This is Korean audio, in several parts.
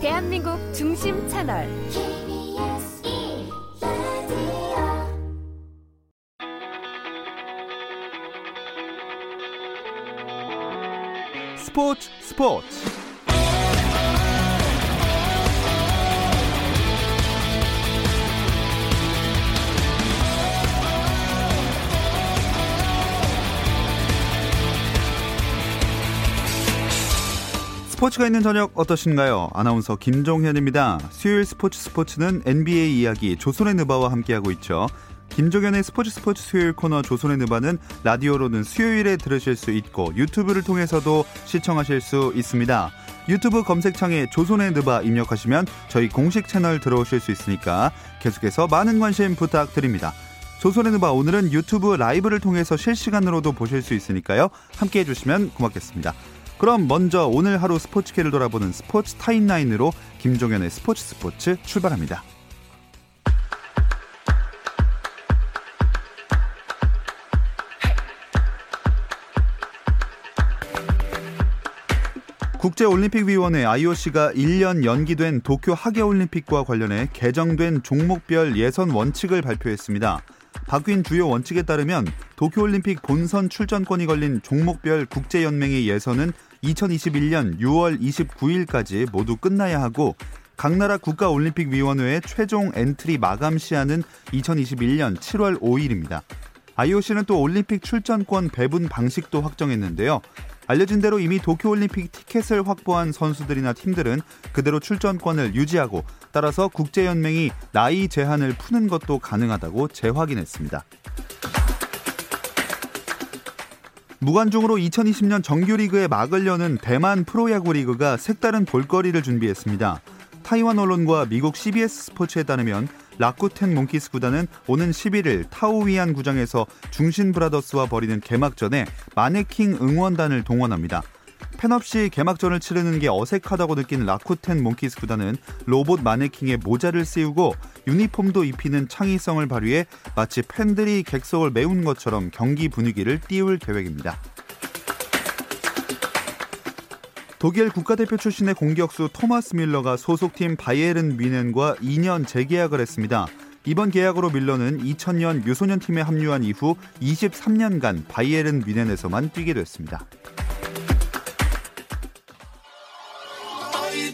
대한민국 중심 채널. 스포츠 스포츠 스포츠가 있는 저녁 어떠신가요? 아나운서 김종현입니다. 수요일 스포츠 스포츠는 NBA 이야기 조선의 느바와 함께하고 있죠. 김종현의 스포츠 스포츠 수요일 코너 조선의 느바는 라디오로는 수요일에 들으실 수 있고 유튜브를 통해서도 시청하실 수 있습니다. 유튜브 검색창에 조선의 느바 입력하시면 저희 공식 채널 들어오실 수 있으니까 계속해서 많은 관심 부탁드립니다. 조선의 느바 오늘은 유튜브 라이브를 통해서 실시간으로도 보실 수 있으니까요. 함께 해주시면 고맙겠습니다. 그럼 먼저 오늘 하루 스포츠계를 돌아보는 스포츠 타임라인으로 김종현의 스포츠 스포츠 출발합니다. 국제올림픽위원회 IOC가 1년 연기된 도쿄 하계올림픽과 관련해 개정된 종목별 예선 원칙을 발표했습니다. 바뀐 주요 원칙에 따르면 도쿄올림픽 본선 출전권이 걸린 종목별 국제연맹의 예선은 2021년 6월 29일까지 모두 끝나야 하고 각 나라 국가올림픽위원회의 최종 엔트리 마감 시한은 2021년 7월 5일입니다. IOC는 또 올림픽 출전권 배분 방식도 확정했는데요. 알려진 대로 이미 도쿄올림픽 티켓을 확보한 선수들이나 팀들은 그대로 출전권을 유지하고 따라서 국제연맹이 나이 제한을 푸는 것도 가능하다고 재확인했습니다. 무관중으로 2020년 정규리그의 막을 여는 대만 프로야구 리그가 색다른 볼거리를 준비했습니다. 타이완 언론과 미국 CBS 스포츠에 따르면 라쿠텐 몽키스 구단은 오는 11일 타오위안 구장에서 중신 브라더스와 벌이는 개막전에 마네킹 응원단을 동원합니다. 팬 없이 개막전을 치르는 게 어색하다고 느낀 라쿠텐 몽키스 구단은 로봇 마네킹에 모자를 씌우고 유니폼도 입히는 창의성을 발휘해 마치 팬들이 객석을 메운 것처럼 경기 분위기를 띄울 계획입니다. 독일 국가대표 출신의 공격수 토마스 밀러가 소속팀 바이에른 뮌헨과 2년 재계약을 했습니다. 이번 계약으로 밀러는 2000년 유소년 팀에 합류한 이후 23년간 바이에른 뮌헨에서만 뛰게 됐습니다.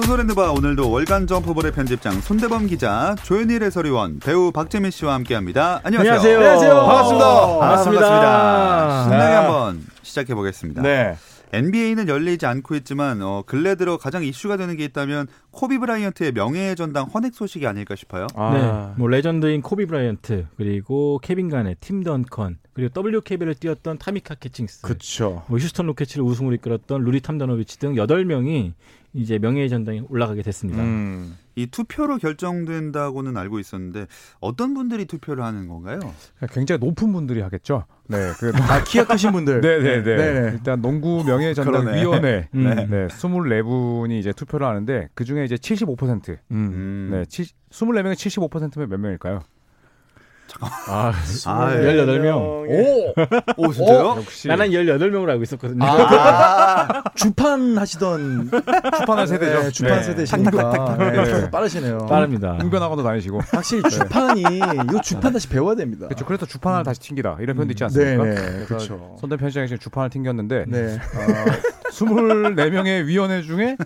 느바 오늘도 월간 점프볼의 편집장 손대범 기자 조현일 해설위원 배우 박재민 씨와 함께합니다. 안녕하세요. 안녕하세요. 반갑습니다. 아, 반갑습니다. 반갑습니다. 신나게 네. 한번 시작해 보겠습니다. 네. NBA는 열리지 않고 있지만 어, 근래 들어 가장 이슈가 되는 게 있다면 코비 브라이언트의 명예의 전당 헌액 소식이 아닐까 싶어요. 아, 네, 뭐 레전드인 코비 브라이언트 그리고 케빈 가넷 팀 던컨 그리고 WNBA를 뛰었던 타미카 캐칭스 그쵸. 뭐 휴스턴 로켓츠를 우승으로 이끌었던 루디 톰자노비치 등 8명이 이제 명예의 전당에 올라가게 됐습니다. 음. 이 투표로 결정된다고는 알고 있었는데 어떤 분들이 투표를 하는 건가요? 굉장히 높은 분들이 하겠죠. 네, 그 아, 키가 크신 분들. 네네네. 네 네. 일단 농구 명예전당 위원회 음. 네, 네, 24분이 이제 투표를 하는데 그 중에 이제 75%, 음. 음. 네, 24명의 75%면 몇 명일까요? 아, 아, 18명. 오! 오 진짜요? 역시 나는 18명으로 알고 있었거든요. 아, 주판 하시던 주판한 세대죠. 네, 주판 네. 세대시니까 네, 네. 빠르시네요. 빠릅니다. 웅변학원도 다니시고. 확실히 주판이 이거 주판 다시 배워야 됩니다. 그렇죠. 그래서 주판을 다시 튕기다 이런 표현도 있지 않습니까? 네네. 그래서 그렇죠. 손대 편집장이 주판을 튕겼는데 네. 어, 24명의 위원회 중에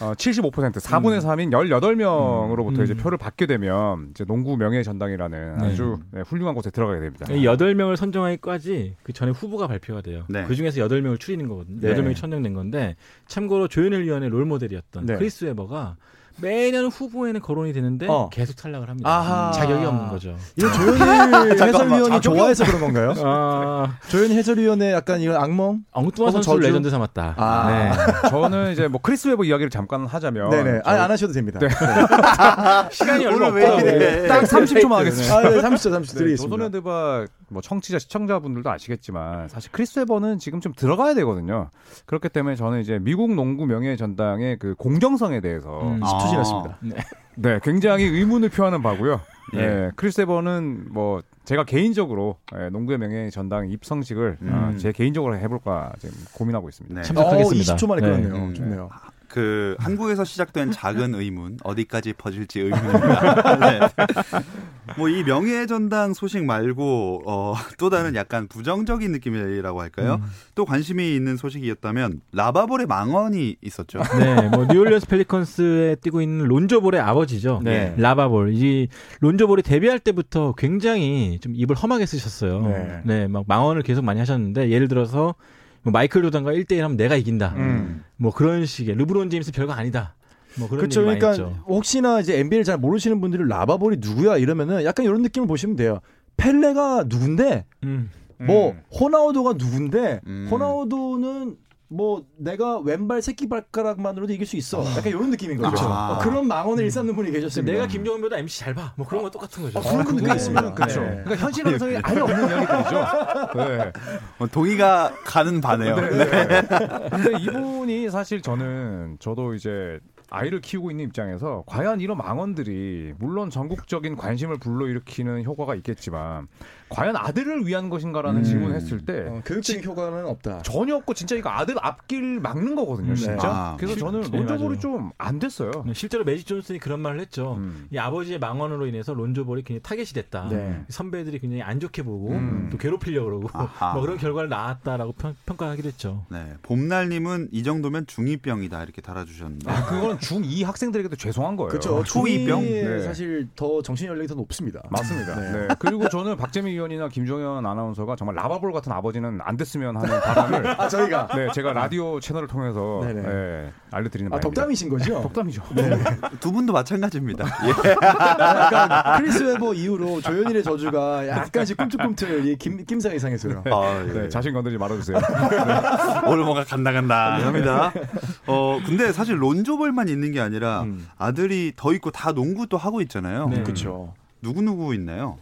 어, 75% 4분의 3인 18명으로부터 음. 이제 표를 받게 되면 이제 농구 명예 전당이라는 네. 아주 네, 훌륭한 곳에 들어가게 됩니다. 이 8명을 선정하기까지 그 전에 후보가 발표가 돼요. 네. 그 중에서 8명을 추리는 거거든요. 네. 8명이 선정된 건데 참고로 조현일 위원의 롤모델이었던 네. 크리스 웨버가 매년 후보에는 거론이 되는데 어. 계속 탈락을 합니다. 아하. 자격이 없는 거죠. 이거 조현일 해설위원이 좋아해서 그런 건가요? 아, 조현일 해설위원의 약간 이런 악몽? 엉뚱한 선수 저주? 레전드 삼았다. 아. 네. 저는 이제 뭐 크리스 웨버 이야기를 잠깐 하자면 네네. 저희 아니, 안 하셔도 됩니다. 시간이 얼마 오늘 왜 없더라고요. 이래? 딱 30초만 하겠습니다. 아, 네, 30초, 30초 네, 드리겠습니다. 조손의 느바 뭐 청취자 시청자분들도 아시겠지만 사실 크리스 웨버는 지금 좀 들어가야 되거든요. 그렇기 때문에 저는 이제 미국 농구 명예 전당의 그 공정성에 대해서 음. 10초 아. 지났습니다. 네 굉장히 의문을 표하는 바고요. 예. 예, 크리스 웨버는 뭐 제가 개인적으로 예, 농구의 명예 전당 입성식을 어, 음. 제 개인적으로 해볼까 지금 고민하고 있습니다. 네. 참석하겠습니다. 어, 20초 만에 네. 끊었네요. 음. 좋네요. 그 한국에서 시작된 작은 의문 어디까지 퍼질지 의문입니다. 네. 뭐이 명예 전당 소식 말고 어, 또 다른 약간 부정적인 느낌이라고 할까요? 음. 또 관심이 있는 소식이었다면 라바볼의 망언이 있었죠. 네, 뭐 뉴올리언스 펠리컨스에 뛰고 있는 론조볼의 아버지죠. 네. 라바볼. 이 론조볼이 데뷔할 때부터 굉장히 좀 입을 험하게 쓰셨어요. 네. 네, 막 망언을 계속 많이 하셨는데 예를 들어서 뭐 마이클 조던과 1대1 하면 내가 이긴다. 음. 뭐 그런 식의 르브론 제임스 별거 아니다. 뭐 그런 그렇죠. 얘기 많이 그러니까 했죠. 혹시나 이제 NBA를 잘 모르시는 분들이 라바볼이 누구야 이러면은 약간 이런 느낌을 보시면 돼요. 펠레가 누군데 음. 뭐 호나우도가 누군데 음. 호나우도는 뭐 내가 왼발 새끼 발가락만으로도 이길 수 있어. 약간 이런 느낌인 거죠. 아. 어, 그런 망언을 일삼는 분이 계셨습니다. 내가 김정은보다 MC 잘 봐. 뭐 그런 거 똑같은 거죠. 어, 그런 분도 꽤 있습니다. 그렇죠. 네. 그러니까 현실 감성이 아예 없는 이야기들이죠. 네. 어, 동의가 가는 바네요. 네. 근데 이분이 사실 저는 저도 이제 아이를 키우고 있는 입장에서 과연 이런 망언들이 물론 전국적인 관심을 불러일으키는 효과가 있겠지만 과연 아들을 위한 것인가라는 음. 질문을 했을 때 어, 교육적인 효과는 없다. 전혀 없고 진짜 이거 아들 앞길 막는 거거든요, 음, 진짜. 네. 아, 그래서 저는 네, 론조볼이 맞아요. 좀안 됐어요. 네, 실제로 매직 존슨이 그런 말을 했죠. 음. 이 아버지의 망언으로 인해서 론조볼이 굉장히 타겟이 됐다. 네. 선배들이 굉장히 안 좋게 보고 음. 또 괴롭히려고 그러고. 뭐 그런 결과를 낳았다라고 평, 평가하기도 했죠. 네. 봄날님은 이 정도면 중2병이다 이렇게 달아주셨는데. 아, 그거는 중2 학생들에게도 죄송한 거예요. 그렇죠. 초이병? 초이에 네. 사실 더 정신 연령이 더 높습니다. 맞습니다. 네. 네. 그리고 저는 박재민 의원이나 김종현 아나운서가 정말 라바볼 같은 아버지는 안 됐으면 하는 바람을 아 저희가 네, 제가 라디오 채널을 통해서. 예, 알려드리는 아 바입니다. 덕담이신 거죠? 덕담이죠. 두 분도 마찬가지입니다. 예. 약간 크리스 웨버 이후로 조현일의 저주가 약간씩 꿈틀꿈틀 이 김, 김상 이 상했어요. 아, 예. 네, 자신 건들지 말아주세요. 오늘 뭔가 간다 간다 합니다. 어 근데 사실 론조볼만 있는 게 아니라 음. 아들이 더 있고 다 농구도 하고 있잖아요. 네. 그렇죠. 누구 누구 있나요?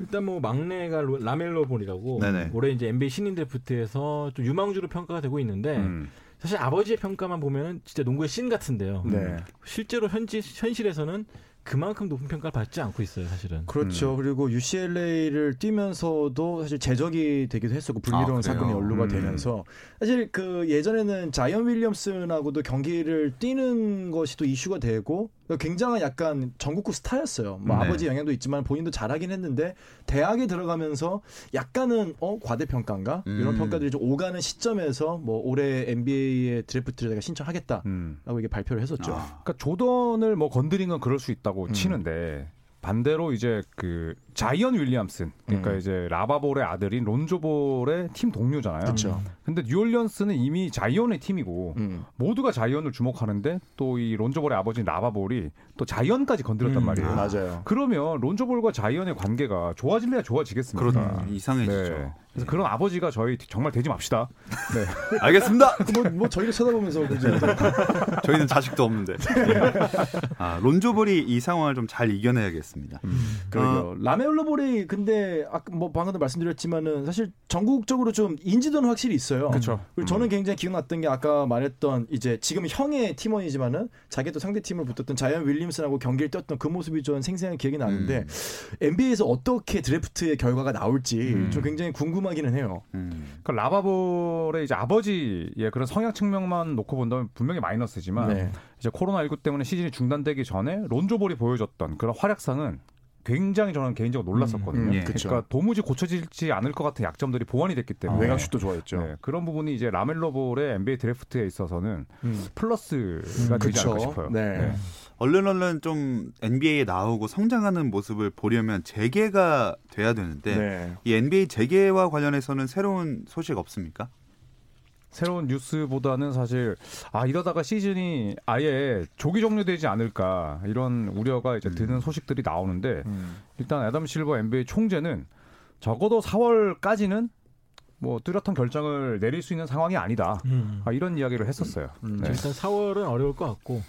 일단 뭐 막내가 로- 라멜로 볼이라고 네네. 올해 이제 NBA 신인 드래프트에서 좀 유망주로 평가가 되고 있는데 음. 사실 아버지의 평가만 보면은 진짜 농구의 신 같은데요. 네. 실제로 현지 현실에서는 그만큼 높은 평가를 받지 않고 있어요, 사실은. 그렇죠. 그리고 UCLA를 뛰면서도 사실 제적이 되기도 했었고 불미로운 아? 사건이 연루가 음. 되면서 사실 그 예전에는 자이언 윌리엄슨하고도 경기를 뛰는 것이 또 이슈가 되고 굉장한 약간 전국구 스타였어요. 뭐 네. 아버지 영향도 있지만 본인도 잘하긴 했는데 대학에 들어가면서 약간은 어 과대평가인가 이런 음. 평가들이 좀 오가는 시점에서 뭐 올해 NBA의 드래프트를 내가 신청하겠다라고 음. 이게 발표를 했었죠. 아, 그러니까 조던을 뭐 건드린 건 그럴 수 있다고 음. 치는데 반대로 이제 그 자이언 윌리엄슨 그러니까 음. 이제 라바볼의 아들인 론조볼의 팀 동료잖아요. 그렇죠. 근데 뉴올리언스는 이미 자이언의 팀이고 음. 모두가 자이언을 주목하는데 또 이 론조볼의 아버지인 라바볼이 또 자이언까지 건드렸단 음. 말이에요. 맞아요. 그러면 론조볼과 자이언의 관계가 좋아질래야 좋아지겠습니까? 그러다 이상해지죠. 네. 그래서 그런 아버지가 저희 정말 되지 맙시다. 네. 알겠습니다. 뭐, 뭐 저희를 쳐다보면서? 저희는 자식도 없는데. 아 론조볼이 이 상황을 좀 잘 이겨내야겠 습니다. 그러게요. 라멜로볼이 근데 아까 뭐 방금도 말씀드렸지만은 사실 전국적으로 좀 인지도는 확실히 있어요. 그쵸. 그리고 저는 굉장히 기억났던 게 아까 말했던 이제 지금 형의 팀원이지만은 자기 또 상대 팀을 붙었던 자이언 윌리엄슨하고 경기를 뛰었던 그 모습이 좀 생생하게 기억이 나는데 음. NBA에서 어떻게 드래프트의 결과가 나올지 음. 좀 굉장히 궁금하기는 해요. 음. 그 라바볼의 이제 아버지의 그런 성향 측면만 놓고 본다면 분명히 마이너스지만 네. 이제 코로나 19 때문에 시즌이 중단되기 전에 론조볼이 보여줬던 그런 활약상은 굉장히 저는 개인적으로 놀랐었거든요. 음, 예. 그러니까 도무지 고쳐질지 않을 것 같은 약점들이 보완이 됐기 때문에 외곽슛도 좋아했죠. 네, 그런 부분이 이제 라멜로볼의 NBA 드래프트에 있어서는 음. 플러스가 되지 그쵸. 않을까 싶어요. 네. 얼른 얼른 좀 NBA에 나오고 성장하는 모습을 보려면 재개가 돼야 되는데 네. 이 NBA 재개와 관련해서는 새로운 소식 없습니까? 새로운 뉴스보다는 사실 아 이러다가 시즌이 아예 조기 종료되지 않을까 이런 우려가 이제 드는 소식들이 나오는데 음. 일단 애덤 실버 NBA 총재는 적어도 4월까지는 뭐 뚜렷한 결정을 내릴 수 있는 상황이 아니다. 음. 아, 이런 이야기를 했었어요. 음. 네. 일단 4월은 어려울 것 같고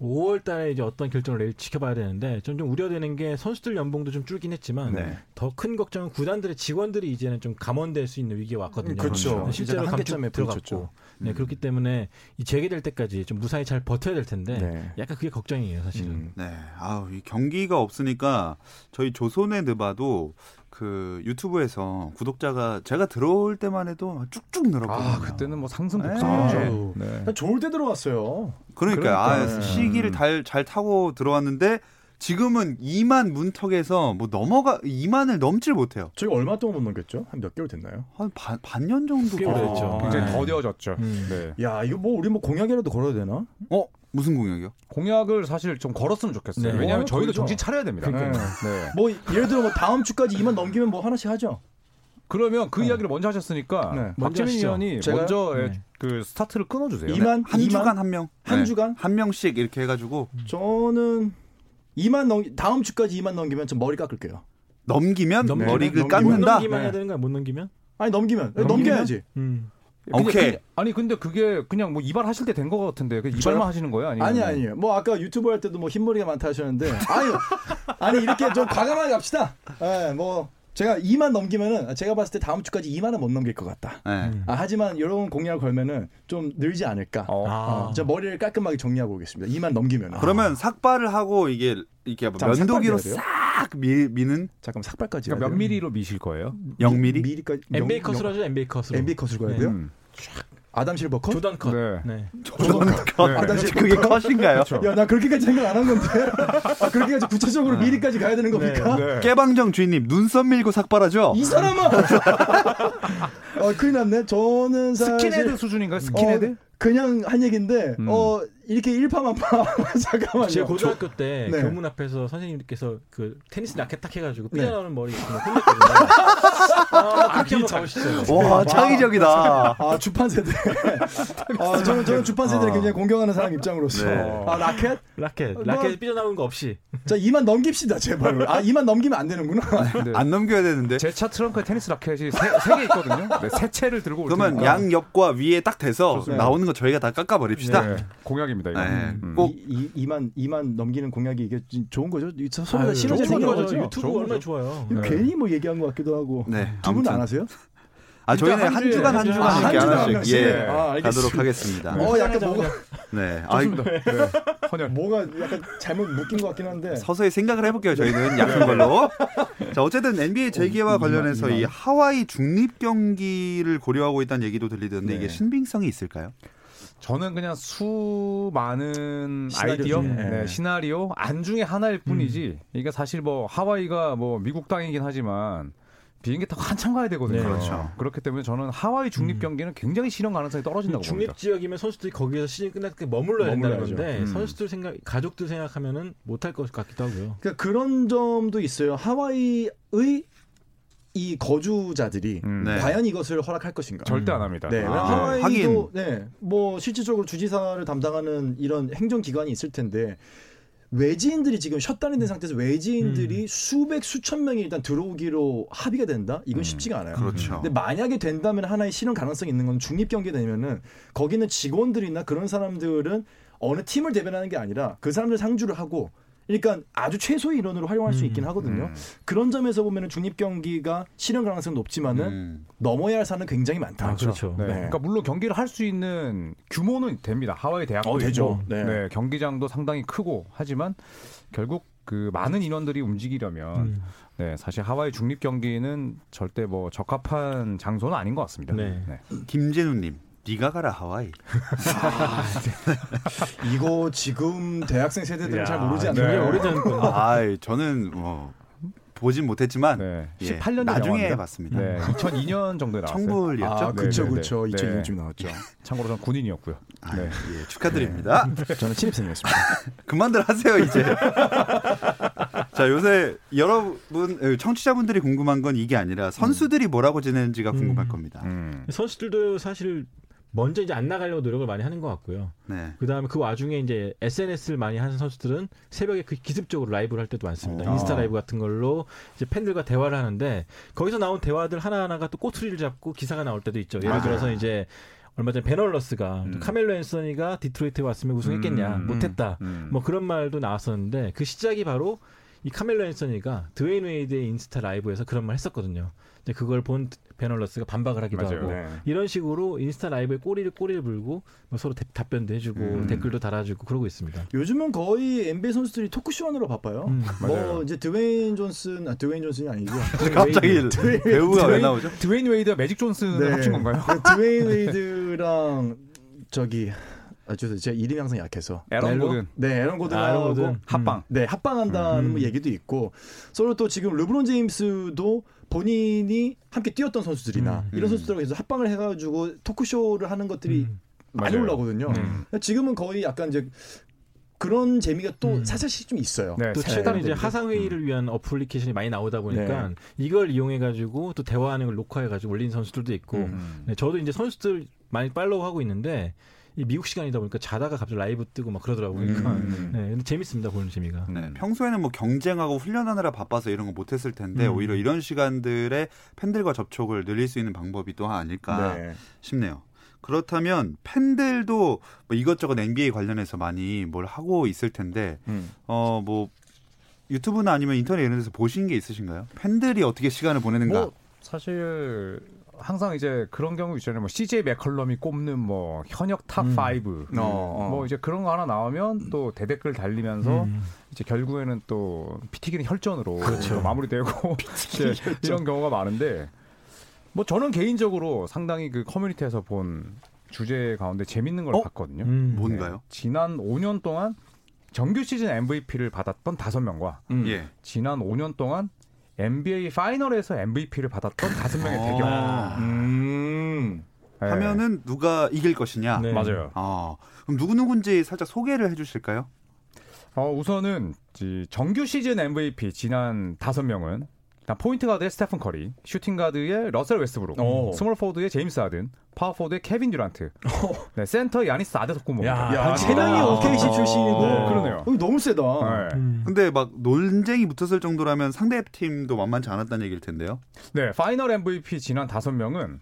5월 달에 이제 어떤 결정을 내릴지 지켜봐야 되는데 좀, 좀 우려되는 게 선수들 연봉도 좀 줄긴 했지만 네. 더큰 걱정은 구단들의 직원들이 이제는 좀 감원될 수 있는 위기가 왔거든요. 그렇죠. 실제로 감축 들어갔고. 네, 음. 그렇기 때문에 이 재개될 때까지 좀 무사히 잘 버텨야 될 텐데 네. 약간 그게 걱정이에요, 사실은. 음. 네. 아우, 이 경기가 없으니까 저희 조선의 느바도 그 유튜브에서 구독자가 제가 들어올 때만 해도 쭉쭉 늘었거든요. 아 그때는 뭐 상승 네. 곡선이었죠. 네. 그냥 좋을 때 들어왔어요. 그러니까 아, 그러니까. 시기를 잘, 잘 타고 들어왔는데 지금은 2만 문턱에서 뭐 넘어가 2만을 넘질 못해요. 저희 얼마 동안 못 넘겼죠? 한 몇 개월 됐나요? 한 반, 반년 정도. 오래됐죠. 굉장히 네. 더뎌졌죠. 음. 네. 야 이거 뭐 우리 뭐 공약이라도 걸어야 되나? 어 무슨 공약이요? 공약을 사실 좀 걸었으면 좋겠어요. 네. 왜냐하면 어, 저희도. 정신 차려야 됩니다. 그러니까요. 네. 뭐 예를 들어 뭐 다음 주까지 2만 넘기면 뭐 하나씩 하죠. 그러면 그 네. 이야기를 먼저 하셨으니까 네. 박재민 하시죠. 의원이 제가요? 먼저 네. 그 스타트를 끊어주세요. 2만 한 2만? 주간 한 명. 한 네. 주간? 한 명씩 이렇게 해가지고 저는 2만 넘 다음 주까지 2만 넘기면 좀 머리 깎을게요. 넘기면 넘기면? 머리를 넘기면? 못 깎는다. 넘기만 네. 해야 되는 거야, 못 넘기면? 아니 넘기면 넘기면? 넘겨야지. 음. 근데 오케이. 그게- 아니 근데 그게 그냥 뭐 이발 하실 때 된 거 같은데 그? 이발만 하시는 거예요? 아니면 아니 아니에요. 뭐 아까 유튜브 할 때도 뭐 흰머리가 많다 하셨는데 아니 아니 이렇게 좀 과감하게 갑시다. 예, 뭐 제가 2만 넘기면은 제가 봤을 때 다음 주까지 2만은 못 넘길 것 같다. 네. 음. 아, 하지만 이런 공약을 걸면은 좀 늘지 않을까. 어. 아. 어, 저 머리를 깔끔하게 정리하고 오겠습니다. 2만 넘기면은. 그러면 삭발을 하고 이게 이렇게 뭐 면도기로 싹 미, 미는 잠깐 삭발까지. 그러니까 몇 미리로 미실 거예요? 0mm? 미리까지. NBA 컷으로 하죠, NBA 컷으로. NBA 컷으로 가야 네. 돼요? 음. 아담 실버 컷? 조던 컷. 네. 네. 아, 나 지금 그게 컷인가요? 야, 나 그렇게까지 생각 안 한 건데. 아, 그렇게까지 구체적으로 밀리까지 가야 되는 겁니까? 네. 깨방정 주인님 눈썹 밀고 삭발하죠? 이 사람아! 어, 큰일 났네. 저는 사실 스킨헤드 수준인가요? 스킨헤드? 어, 그냥 한 얘기인데 음. 어 이렇게 일파만파 잠깐만요. 제 고등학교 때 네. 교문 앞에서 선생님께서 그 테니스 라켓 딱 해가지고 네. 삐져나오는 머리 그냥 혼냈거든요. 아, 그렇게 한번 가보시죠. 와 창의적이다. 아 주판 세대. 아 저는 저는 주판 세대를 어. 굉장히 공경하는 사람 입장으로서. 네. 아 라켓? 라켓, 뭐- 라켓 삐져나오는 거 없이. 자 2만 넘깁시다 제발. 아 2만 넘기면 안 되는구나. 네. 안 넘겨야 되는데. 제 차 트렁크에 테니스 라켓이 세 개 있거든요. 네, 세 채를 들고 올 그러면 테니까. 양 옆과 위에 딱 돼서 좋습니다. 나오는 거 저희가 다 깎아버립시다. 네, 공약입니다. 이거. 네. 음. 꼭 이, 이, 2만 2만 넘기는 공약이 이게 좀 좋은 거죠? 아유, 시너지 생기는 거죠. 유튜브 얼마나 거죠. 좋아요. 이거 네. 괜히 뭐 얘기한 것 같기도 하고. 네. 두분안 아무튼. 하세요? 아 저희는 한 주간 한한 주간 이렇게 한 하나씩 주간 예 하나씩. 아, 알겠습니다. 가도록 하겠습니다. 어 약간 뭐가 네. 아 좋습니다. 네. 헌혈. 뭐가 약간 잘못 묶인 것 같긴 한데. 서서히 생각을 해볼게요. 저희는 약한 걸로. 자 어쨌든 NBA 재개와 어, 관련해서 이만, 이 하와이 중립 경기를 고려하고 있다는 얘기도 들리던데 네. 이게 신빙성이 있을까요? 저는 그냥 수많은 시나리오 아이디어, 중에. 네, 시나리오 안 중에 하나일 뿐이지. 이게 사실 뭐 하와이가 뭐 미국 땅이긴 하지만 비행기 타고 한참 가야 되거든요. 네. 그렇죠. 그렇기 때문에 저는 하와이 중립 경기는 굉장히 실현 가능성이 떨어진다고 봅니다. 중립 지역이면 선수들이 거기에서 시즌 끝날 때 머물러야 된다는. 건데 음. 선수들 생각, 가족들 생각하면은 못할 것 같기도 하고요. 그러니까 그런 점도 있어요. 하와이의 이 거주자들이 음. 네. 과연 이것을 허락할 것인가? 절대 안 합니다. 네, 아, 하와이도. 네, 뭐 실질적으로 주지사를 담당하는 이런 행정기관이 있을 텐데 외지인들이 지금 셧다운된 상태에서 외지인들이 수백 수천 명이 일단 들어오기로 합의가 된다. 이건 음. 쉽지가 않아요. 그렇죠. 근데 만약에 된다면 하나의 실현 가능성이 있는 건 중립 경기 되면은 거기는 직원들이나 그런 사람들은 어느 팀을 대변하는 게 아니라 그 사람들 상주를 하고 그러니까 아주 최소의 인원으로 활용할 수 음, 있긴 하거든요. 음. 그런 점에서 보면은 중립 경기가 실현 가능성은 높지만은 음. 넘어야 할 산은 굉장히 많다. 아, 그렇죠. 네. 네. 그러니까 물론 경기를 할 수 있는 규모는 됩니다. 하와이 대학도 어, 되죠. 네. 네. 경기장도 상당히 크고 하지만 결국 그 많은 인원들이 움직이려면 음. 네, 사실 하와이 중립 경기는 절대 뭐 적합한 장소는 아닌 것 같습니다. 네. 김재누님, 네가 가라 하와이. 이거 지금 대학생 세대들은 야, 잘 모르지 네. 않나요? 굉장히 오래전 거. 아, 저는 뭐 보진 못했지만 네. 예, 18년 나중에 영화인데? 봤습니다. 네, 2002년 정도에 나왔어요. 청불이었죠. 아, 그쵸, 네, 네, 그쵸. 네. 2002년쯤 나왔죠. 참고로 저는 군인이었고요. 아, 네. 예, 축하드립니다. 저는 신입생이었습니다. 그만들 하세요 이제. 자 요새 여러분 어, 청취자분들이 궁금한 건 이게 아니라 선수들이 뭐하고 지내는지가 궁금할 음. 겁니다. 음. 선수들도 사실 먼저 이제 안 나가려고 노력을 많이 하는 것 같고요. 네. 그 다음에 그 와중에 이제 SNS를 많이 하는 선수들은 새벽에 그 기습적으로 라이브를 할 때도 많습니다. 어. 인스타 라이브 같은 걸로 이제 팬들과 대화를 하는데 거기서 나온 대화들 하나하나가 또 꼬투리를 잡고 기사가 나올 때도 있죠. 예를. 들어서 이제 얼마 전에 벤 월러스가 음. 카멜로 앤서니가 디트로이트에 왔으면 우승했겠냐 음, 못했다 음. 뭐 그런 말도 나왔었는데 그 시작이 바로 이 카멜로 앤서니가 드웨인 웨이드의 인스타 라이브에서 그런 말 했었거든요. 이제 그걸 본 벤 월러스가 반박을 하기도 맞아요. 하고 네. 이런 식으로 인스타 라이브에 꼬리를 꼬리를 물고 뭐 서로 대- 답변도 해주고 음. 댓글도 달아주고 그러고 있습니다. 요즘은 거의 NBA 선수들이 토크쇼 하느라 바빠요. 음. 뭐 맞아요. 이제 드웨인 존슨, 아 드웨인 존슨이 아니고 갑자기 배우가 왜 드웨인- 나오죠? 드웨인 웨이드와 매직 존슨을 합친 건가요? 그 드웨인 웨이드랑 저기 아, 저 제가 이름이 항상 약해서 에런 멜로? 고든 네 에런 아, 이런 고든하고 거든. 합방. 네 합방한다는 음. 뭐 얘기도 있고 서로 또 지금 르브론 제임스도 본인이 함께 뛰었던 선수들이나 음. 이런 음. 선수들하고 계속 합방을 해가지고 토크쇼를 하는 것들이 음. 많이 맞아요. 올라오거든요. 음. 지금은 거의 약간 이제 그런 재미가 또 음. 살살씩 좀 있어요. 네, 또 네. 최근에 이제 네. 하상 회의를 위한 어플리케이션이 많이 나오다 보니까 네. 이걸 이용해 가지고 또 대화하는 걸 녹화해 가지고 올린 선수들도 있고 음. 네, 저도 이제 선수들 많이 팔로우 하고 있는데 이 미국 시간이다 보니까 자다가 갑자기 라이브 뜨고 막 그러더라고요. 그러니까 음. 네, 근데 재밌습니다 보는 재미가. 네, 평소에는 뭐 경쟁하고 훈련하느라 바빠서 이런 거 못했을 텐데 음. 오히려 이런 시간들에 팬들과 접촉을 늘릴 수 있는 방법이 또 아닐까 네. 싶네요. 그렇다면 팬들도 뭐 이것저것 NBA 관련해서 많이 뭘 하고 있을 텐데 음. 어뭐 유튜브나 아니면 인터넷 이런 데서 보신 게 있으신가요? 팬들이 어떻게 시간을 보내는가? 뭐 사실 항상 이제 그런 경우 있잖아요. 뭐 CJ 맥컬럼이 꼽는 뭐 현역 탑 음. 5. 어, 어. 뭐 이제 그런 거 하나 나오면 또 대댓글 달리면서 음. 이제 결국에는 또 피튀기는 혈전으로 그렇죠. 또 마무리되고 이제 이런 경우가 많은데 뭐 저는 개인적으로 상당히 그 커뮤니티에서 본 주제 가운데 재밌는 걸 어? 봤거든요. 음. 뭔가요? 네. 지난 5년 동안 정규 시즌 MVP를 받았던 다섯 명과 음. 예. 지난 5년 동안 NBA 파이널에서 MVP를 받았던 다섯 명의 어. 대결. 아. 음. 네. 하면은 누가 이길 것이냐? 네. 맞아요. 아, 그럼 누구 누군지 살짝 소개를 해주실까요? 어, 우선은 이 정규 시즌 MVP 지난 다섯 명은 포인트 가드의 스테픈 커리, 슈팅 가드의 러셀 웨스트브룩, 오. 스몰 포워드의 제임스 하든, 파워 포워드의 케빈 듀란트, 네, 센터 야니스 야, 세 명이 아. OKC 출신이고 네. 그러네요. 어, 너무 세다. 네. 음. 근데 막 논쟁이 붙었을 정도라면 상대 팀도 만만치 않았다는 얘기일 텐데요. 네, 파이널 MVP 지난 다섯 명은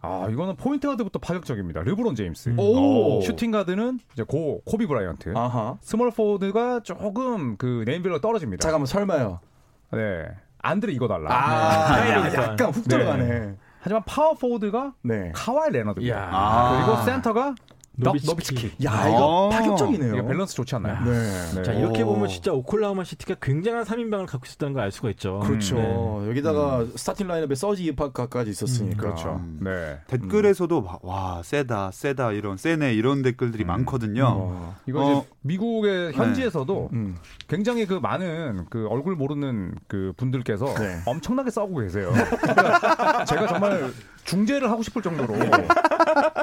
아 이거는 포인트 가드부터 파격적입니다. 르브론 제임스, 오. 슈팅 가드는 이제 고 코비 브라이언트, 아하. 스몰 포워드가 조금 그 네임밸류가 떨어집니다. 잠깐만 설마요. 네, 안드레 이궈달라. 아, 네. 야, 약간 훅 네. 들어가네. 하지만 파워 포워드가 네. 카와이. 아. 그리고 센터가 덕 노비츠키. 노비츠키. 야, 이거 어. 파격적이네요. 이게 밸런스 좋지 않나요? 네. 네. 자 이렇게 오. 보면 진짜 오클라호마 시티가 굉장한 3인방을 갖고 있었다는 걸 알 수가 있죠. 그렇죠. 네. 여기다가 스타팅 라인업에 서지 이바카까지 있었으니까. 음, 그렇죠. 음. 네. 댓글에서도 막, 와 세다 세다 이런 세네 이런 댓글들이 음. 많거든요. 어. 이거 어. 이제 미국의 현지에서도 음. 굉장히 그 많은 그 얼굴 모르는 그 분들께서 네. 엄청나게 싸우고 계세요. 그러니까 제가 정말 중재를 하고 싶을 정도로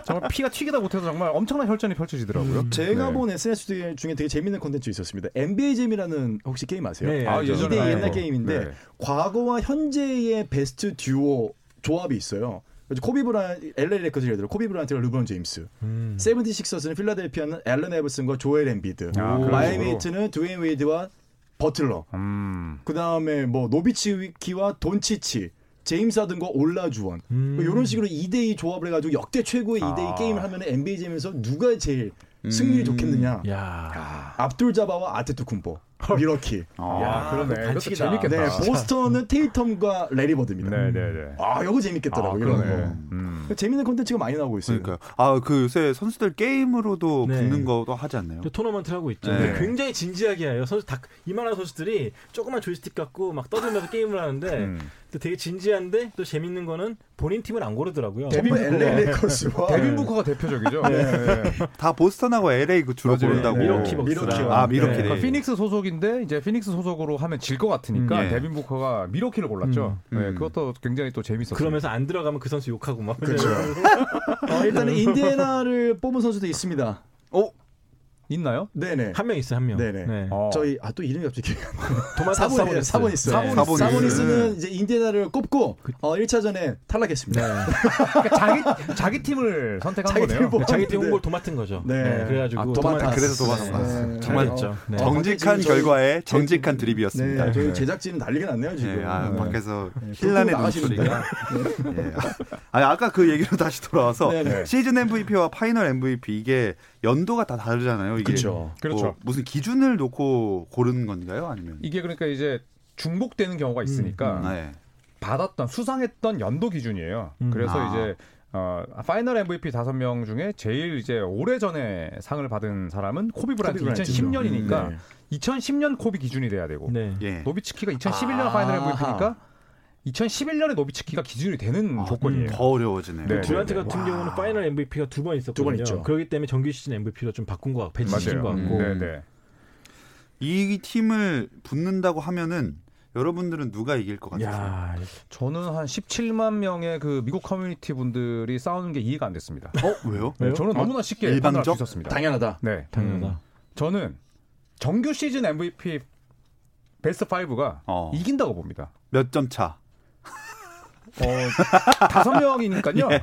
정말 피가 튀기다 못해서 정말 엄청난 혈전이 펼쳐지더라고요. 음. 제가 네. 본 SNS 중에 되게 재밌는 콘텐츠 있었습니다. NBA 잼이라는 혹시 게임 아세요? 네, 아, 알죠. 예전에 이대 옛날. 게임인데 네. 과거와 현재의 베스트 듀오 조합이 있어요. 코비 브라이언, LA 레이커스 예를 들어 코비 브라이언트가 르브론 제임스, 음. 세븐티식서스는 필라델피아는 앨런 아이버슨과 조엘 엠비드, 아, 마이애미. 히트는 드웨인 웨이드와 버틀러, 음. 그 다음에 뭐 노비츠키와 돈치치, 제임스 하든과 올라주원, 음. 뭐 이런 식으로 2대2 조합을 해가지고 역대 최고의 2대2 아. 게임을 하면 NBA 잼에서 누가 제일 승률이 음. 좋겠느냐? 야. 압둘 자바와 아데토쿤보, 밀워키. 아, 야, 그러네. 반칙이다. 재밌겠다. 네, 보스턴은 테이텀과 래리 버드입니다. 네, 네, 네. 아, 이거 재밌겠더라고요. 이런 그러네. 거. 음. 재밌는 콘텐츠가 많이 나오고 있어요. 그러니까 아 그 요새 선수들 게임으로도 네. 붙는 거도 하지 않나요? 또 토너먼트 하고 있죠. 네. 굉장히 진지하게 해요. 선수 다 이만한 선수들이 조그만 조이스틱 갖고 막 떠들면서 게임을 하는데 음. 또 되게 진지한데 또 재밌는 거는 본인 팀을 안 고르더라고요. 데빈 LA 레이커스와 데빈 부커가 대표적이죠. 네. 다 보스턴하고 LA 그 주로. 고른다고. 밀워키 벅스랑. 아 밀워키. 네. 그러니까 피닉스 소속인데 이제 피닉스 소속으로 하면 질 것 같으니까 음, 예. 데빈 부커가 밀워키를 골랐죠. 음. 네, 음. 그것도 굉장히 또 재밌었어요. 그러면서 안 들어가면 그 선수 욕하고 막. 그렇죠. 어, 일단은 인디애나를 뽑은 선수도 있습니다. 어? 있나요? 네네. 한 명 있어요, 한 명. 네네. 네. 어. 저희 아 또 이름이 갑자기 도마타스 사보니스 사보니스. 사보니스 사보니스. 사보니스는 이제 인디애나를 꼽고 어 1차전에 탈락했습니다. 네. 그러니까 자기 자기 팀을 선택한 자기 거네요. 팀을 뽑- 자기 팀 네. 홍보를 도맡은 거죠. 네. 네. 그래가지고 아, 도맡았어. 그래서. 네. 정말 잘했죠. 네. 어, 정직한 밖에 지금 결과에 저희- 정직한 드립이었습니다. 네, 저희 네. 제작진은 난리가 났네요 지금. 예, 아, 네. 밖에서 네, 힐난의 불고 나가시는데. 눈소리가. 예. 아, 아까 그 얘기로 다시 돌아와서 네, 네. 시즌 MVP와 파이널 MVP 이게 연도가 다 다르잖아요. 이게. 뭐 그렇죠. 무슨 기준을 놓고 고르는 건가요? 아니면? 이게 그러니까 이제 중복되는 경우가 있으니까 음, 네. 받았던 수상했던 연도 기준이에요. 음. 그래서 아. 이제 어, 파이널 MVP 다섯 명 중에 제일 이제 오래 전에 상을 받은 사람은 코비 브라이언트 코비 브라이언트죠. 2010년이니까 네. 2010년 코비 기준이 돼야 되고 네. 예. 노비츠키가 2011년 아. 파이널 MVP니까 2011년에 노비츠키가 기준이 되는 아, 조건이에요. 더 어려워지네요. 네. 듀란트 네, 같은 경우는 파이널 MVP가 두 번 있었거든요. 두번 있죠. 그렇기 때문에 정규 시즌 MVP로 좀 바꾼 것 같고 배치시킨 것 같고. 네, 네. 이 팀을 붙는다고 하면은 여러분들은 누가 이길 것 같아요? 야, 저는 한 17만 명의 그 미국 커뮤니티 분들이 싸우는 게 이해가 안 됐습니다. 어 왜요? 네, 저는 너무나 쉽게 수 있었습니다. 당연하다. 네. 당연하다. 저는 정규 시즌 MVP 베스트 5가 어. 이긴다고 봅니다. 몇 점 차? 어, 다섯 명이니까요. 네.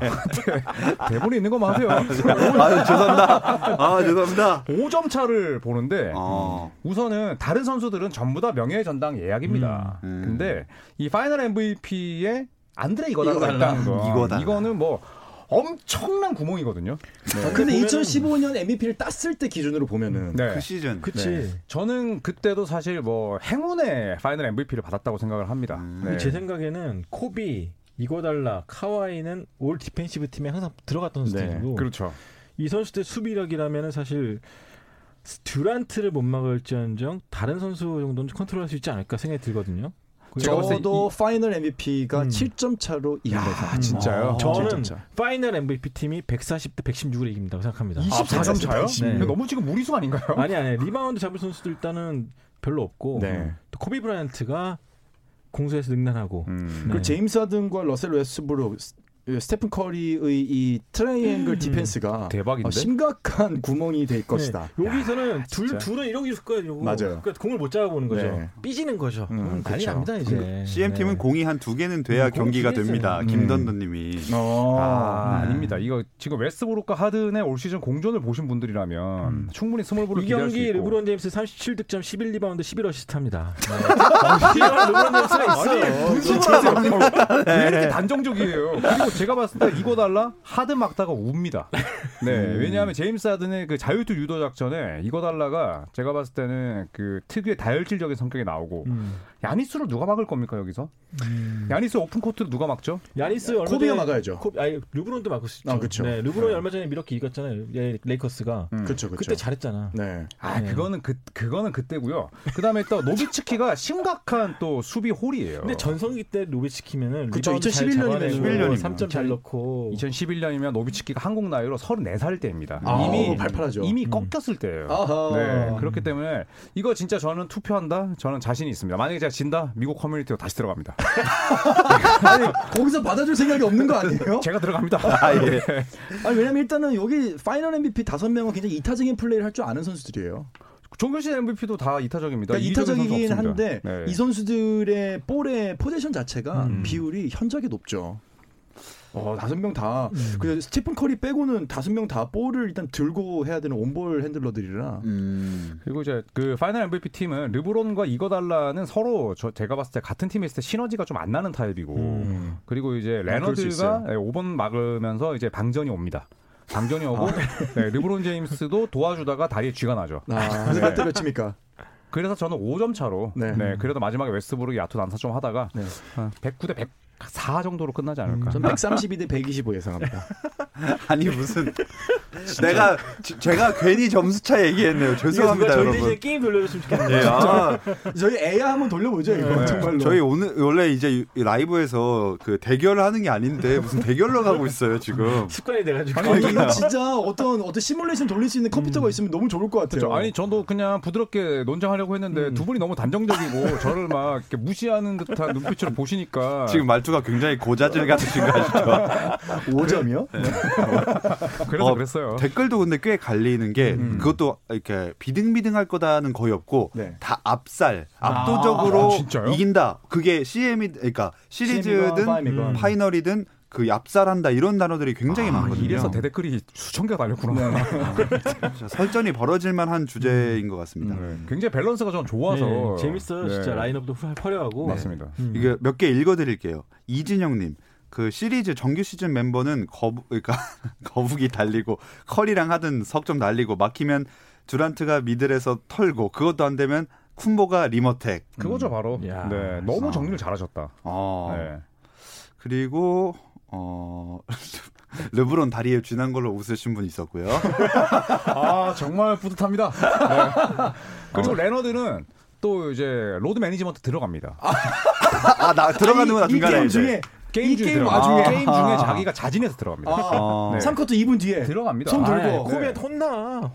대본에 있는 것만 하세요. 아 죄송합니다. 아 죄송합니다. 5점 차를 보는데 어. 우선은 다른 선수들은 전부 다 명예의 전당 예약입니다. 음, 음. 근데 이 파이널 MVP에 안드레 이궈달라가. 있다는 거. 이궈달라. 이거는 뭐 엄청난 구멍이거든요. 아, 근데 2015년 MVP를 땄을 때 기준으로 보면은 네. 그 시즌. 그치. 네. 저는 그때도 사실 뭐 행운의 파이널 MVP를 받았다고 생각을 합니다. 음. 네. 제 생각에는 코비, 이궈달라, 카와이는 all defensive 팀에 항상 들어갔던 네, 선수들이고 그렇죠. 이 선수들 수비력이라면 사실 듀란트를 못 막을지언정 다른 선수 정도는 컨트롤할 수 있지 않을까 생각이 들거든요. 제가 봤을 때 저도 파이널 MVP가 음. 7점 차로 이깁니다. 아, 진짜요? 어, 저는 7점 차. 파이널 MVP 팀이 140대 116으로 이긴다고 생각합니다. 24점 차요? 네. 너무 지금 무리수 아닌가요? 아니 아니 리바운드 잡을 선수들 일단은 별로 없고 네. 또 코비 브라이언트가 공수에서 능란하고 음. 네. 그 제임스 하든과 러셀 웨스브룩, 스- 스테픈 커리의 이 triangle defense가 대박인데? 어, 심각한 구멍이 될 것이다. 네, 여기서는 둘 진짜. 둘은 이러고 있을 거예요. 맞아요. 그러니까 공을 못 잡아보는 거죠. 네. 삐지는 거죠. 음, 음, 난리 그쵸. 납니다 이제. 시엠 팀은 네. 공이 한 두 개는 돼야 음, 경기가 됩니다. 있어요. 김던던님이. 어. 아, 네. 아닙니다. 이거 지금 웨스브룩과 하든의 올 시즌 공존을 보신 분들이라면 음. 충분히 small ball을 이 기대할 수 경기 있고. 르브론 제임스 37득점 11 리바운드 11 어시스트 합니다. 네. 르브론 제임스가 있어요. 분석을 하세요. 왜 이렇게 단정적이에요? 그리고 제가 봤을 때 이궈달라 하든 막다가 웁니다. 네, 왜냐하면 제임스 하든의 그 자유투 유도 작전에 이거 달라가 제가 봤을 때는 그 특유의 다혈질적인 성격이 나오고 음. 야니스를 누가 막을 겁니까 여기서? 음. 야니스 open court를 누가 막죠? 야니스 얼마 코비가 전에 막아야죠. 코, 아니 르브론도 막을 수 있죠. 아, 그쵸. 네, 르브론이 네. 얼마 전에 밀워키 이겼잖아요. 예, 레이커스가. 음. 그렇죠, 그렇죠. 그때 잘했잖아. 네. 아, 네. 그거는 그 그거는 그때고요. 그다음에 또 노비츠키가 심각한 또 수비 hole이에요. 근데 전성기 때 노비츠키면은 그쵸, 리바운드 잘2011 년이면 잡아내고 11년이면 3점 잘 넣고 2011년이면 노비츠키가 한국 나이로 34살 때입니다. 아, 이미 팔팔하죠. 이미 음. 꺾였을 때예요. 아하. 네, 그렇기 때문에 이거 진짜 저는 투표한다. 저는 자신이 있습니다. 만약에 제가 진다, 미국 커뮤니티로 다시 들어갑니다. 아니 거기서 받아줄 생각이 없는 거 아니에요? 제가 들어갑니다. 아, 예. 아니 왜냐면 일단은 여기 파이널 MVP 다섯 명은 굉장히 이타적인 플레이를 할 줄 아는 선수들이에요. 정규시즌 MVP도 다 이타적입니다. 그러니까 이타적이긴. 한데 네. 이 선수들의 볼의 possession 자체가 음. 비율이 현저하게 높죠. 어, 다섯 명 다. 음. 그 스티픈 커리 빼고는 다섯 명 다 볼을 일단 들고 해야 되는 on-ball handler들이라. 음. 그리고 이제 그 파이널 MVP 팀은 르브론과 이궈달라는 서로 저 제가 봤을 때 같은 팀에 있을 때 시너지가 좀 안 나는 타입이고 음. 그리고 이제 아, 레너드가. 예, 5번 막으면서 이제 방전이 옵니다. 방전이 오고 아. 네, 르브론 제임스도 도와주다가 다리에 쥐가 나죠. 아, 그래서 몇대 몇입니까? 그래서 저는 5점 차로 네. 네. 그래도 마지막에 웨스브룩이 야투 난사 좀 하다가 네. 한 109대 104 정도로 끝나지 않을까. 전 132대 125 예상합니다. 아니 무슨 내가 지- 제가 괜히 점수 차 얘기했네요. 죄송합니다, 저희 여러분. 대신에 게임 돌려줬으면 좋겠네요. 예, 아, 저희 애야 한번 돌려보죠 이거 네. 정말로. 저희 오늘 원래 이제 이 라이브에서 그 대결을 하는 게 아닌데 무슨 대결로 가고 있어요 지금. 습관이 돼가지고. 아니 이거 진짜 어떤 어떤 시뮬레이션 돌릴 수 있는 컴퓨터가 있으면 너무 좋을 것 같아요. 그렇죠. 아니 저도 그냥 부드럽게 논쟁하려고 했는데 음. 두 분이 너무 단정적이고 저를 막 이렇게 무시하는 듯한 눈빛으로 보시니까 지금 말투가 점수가 굉장히 고자질 같으신 거 아시죠? 5점이요? 그래서 어, 그랬어요. 댓글도 근데 꽤 갈리는 게 음. 그것도 이렇게 비등비등할 거다는 거의 없고 네. 다 압살 압도적으로 아? 이긴다. 그게 CM이 그러니까 시리즈든. 파이널이든 그 압살한다 이런 단어들이 굉장히 아, 많거든요. 이래서 대댓글이 수천 개가 달렸구나. 진짜 설전이 벌어질 만한 주제인 것 같습니다. 네, 굉장히 밸런스가 좀 좋아서 네, 재밌어요. 진짜 네. 라인업도 화- 화려하고. 맞습니다. 음. 이게 몇 개 읽어드릴게요. 이진영님. 그 시리즈 정규 시즌 멤버는 거북 그러니까 거북이 달리고 커리랑 하든 석점 날리고 막히면 듀란트가 미들에서 털고 그것도 안 되면 쿤보가 리머텍. 그거죠 바로. 야. 네, 너무 아. 정리를 잘하셨다. 어. 네. 그리고 어 르브론 다리에 쥐난 걸로 웃으신 분 있었고요. 아 정말 뿌듯합니다. 네. 그리고 레너드는 또 이제 load management 들어갑니다. 아나 들어가는구나 이 중간에 게임 이제. 중에 게임 이 중에 게임. 와중에. 게임 중에 아. 자기가 자진해서 들어갑니다. 어. 네. 3쿼터 2분 뒤에 들어갑니다. 손 들고. 아, 네. 코비한테 혼나.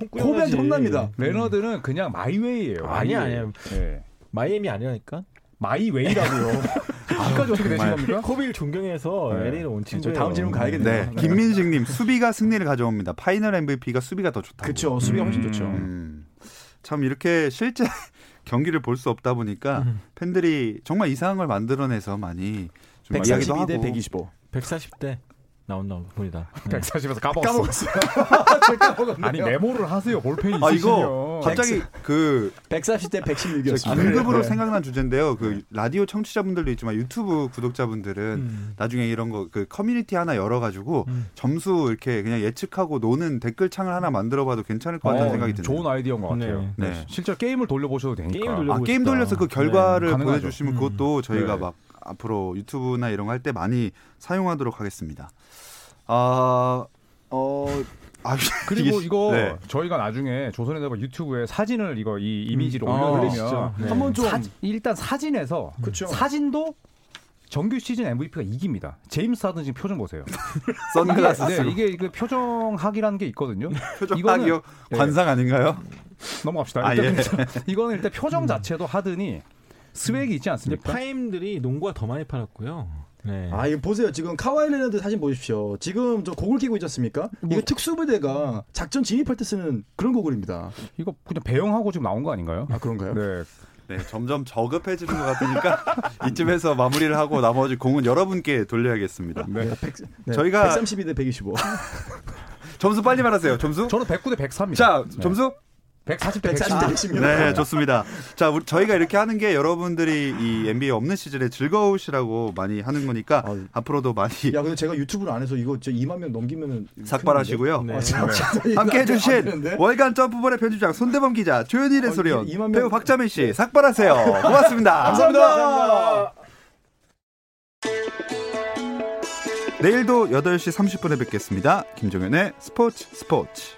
혼꾸려야지. 코비한테 혼납니다. 레너드는 그냥 my way예요. my way. 아니야. 네. 마이애미 아니라니까. my way라고요. 여기까지 어떻게 되신. 겁니까? 코비를 존경해서 네. LA를 온 친구. 다음 질문 가야겠네요. 네, 김민식님 수비가 승리를 가져옵니다. 파이널 MVP가 수비가 더 좋다. 그쵸 수비가 훨씬 음. 좋죠. 음, 참 이렇게 실제 경기를 볼 수 없다 보니까 음. 팬들이 정말 이상한 걸 만들어내서 많이 좀 이야기도 142대 하고 125. 140대 나온다고 봅니다. 네. 140에서 까먹었어. 까먹었어요. 아니 메모를 하세요. 볼펜이 아 있으시면. 이거 갑자기 그 140대 116이었습니다. 긴급으로 네. 생각난 주제인데요. 그 라디오 청취자분들도 있지만 유튜브 구독자분들은 음. 나중에 이런 거 그 커뮤니티 하나 열어가지고 음. 점수 이렇게 그냥 예측하고 노는 댓글창을 하나 만들어봐도 괜찮을 것 같다는 어, 생각이 드네요. 좋은 아이디어인 것 같아요. 네. 네. 네. 실제 게임을 돌려보셔도 되니까. 아 돌려보고 게임 싶다. 돌려서 그 네, 결과를 가능하죠. 보내주시면 음. 그것도 저희가 네. 막 앞으로 유튜브나 이런 거 할 때 많이 사용하도록 하겠습니다. 아, 어, 아, 그리고 이게- 이거 네. 저희가 나중에 조손에서 유튜브에 사진을 이거 이 이미지를 아, 올려드리면 진짜. 네. 한번 좀 사- 일단 사진에서 그쵸. 사진도 정규 시즌 MVP가 이깁니다. 제임스 하든 지금 표정 보세요. 선글라스 네, 쓰고 이게 그 표정학이라는 게 있거든요. 표정학이요 네. 관상 아닌가요? 넘어갑시다. 아, 일단 예. 이거는 일단 표정 자체도 하든이 swag이 있지 않습니까? 파엠들이 농구가 더 많이 팔았고요. 네. 아 이거 보세요. 지금 카와이 레너드 사진 보십시오. 지금 저 고글 끼고 있지 않습니까? 이거 특수부대가 작전 진입할 때 쓰는 그런 고글입니다. 이거 그냥 배영하고 지금 나온 거 아닌가요? 아 그런가요? 네. 네, 점점 저급해지는 것 같으니까 이쯤에서 마무리를 하고 나머지 공은 여러분께 돌려야겠습니다. 네. 네, 저희가- 132대 125. 점수 빨리 말하세요. 점수? 저는 109대 104입니다. 자, 점수? 140대 140대 116. 네, 좋습니다. 자, 우리, 저희가 이렇게 하는 게 여러분들이 이 NBA 없는 시즌에 즐거우시라고 많이 하는 거니까 아, 앞으로도 많이 야 근데 제가 유튜브를 안 해서 이거 저 2만 명 넘기면은 삭발하시고요. 네. 아, 진짜 함께 안 해주신? 월간 점프볼의 편집장 손대범 기자, 조현일의 어, 소리원, 이- 이만 명- 배우 박자민 씨, 삭발하세요. 고맙습니다. 감사합니다. 내일도 8시 30분에 뵙겠습니다. 김종현의 스포츠 스포츠.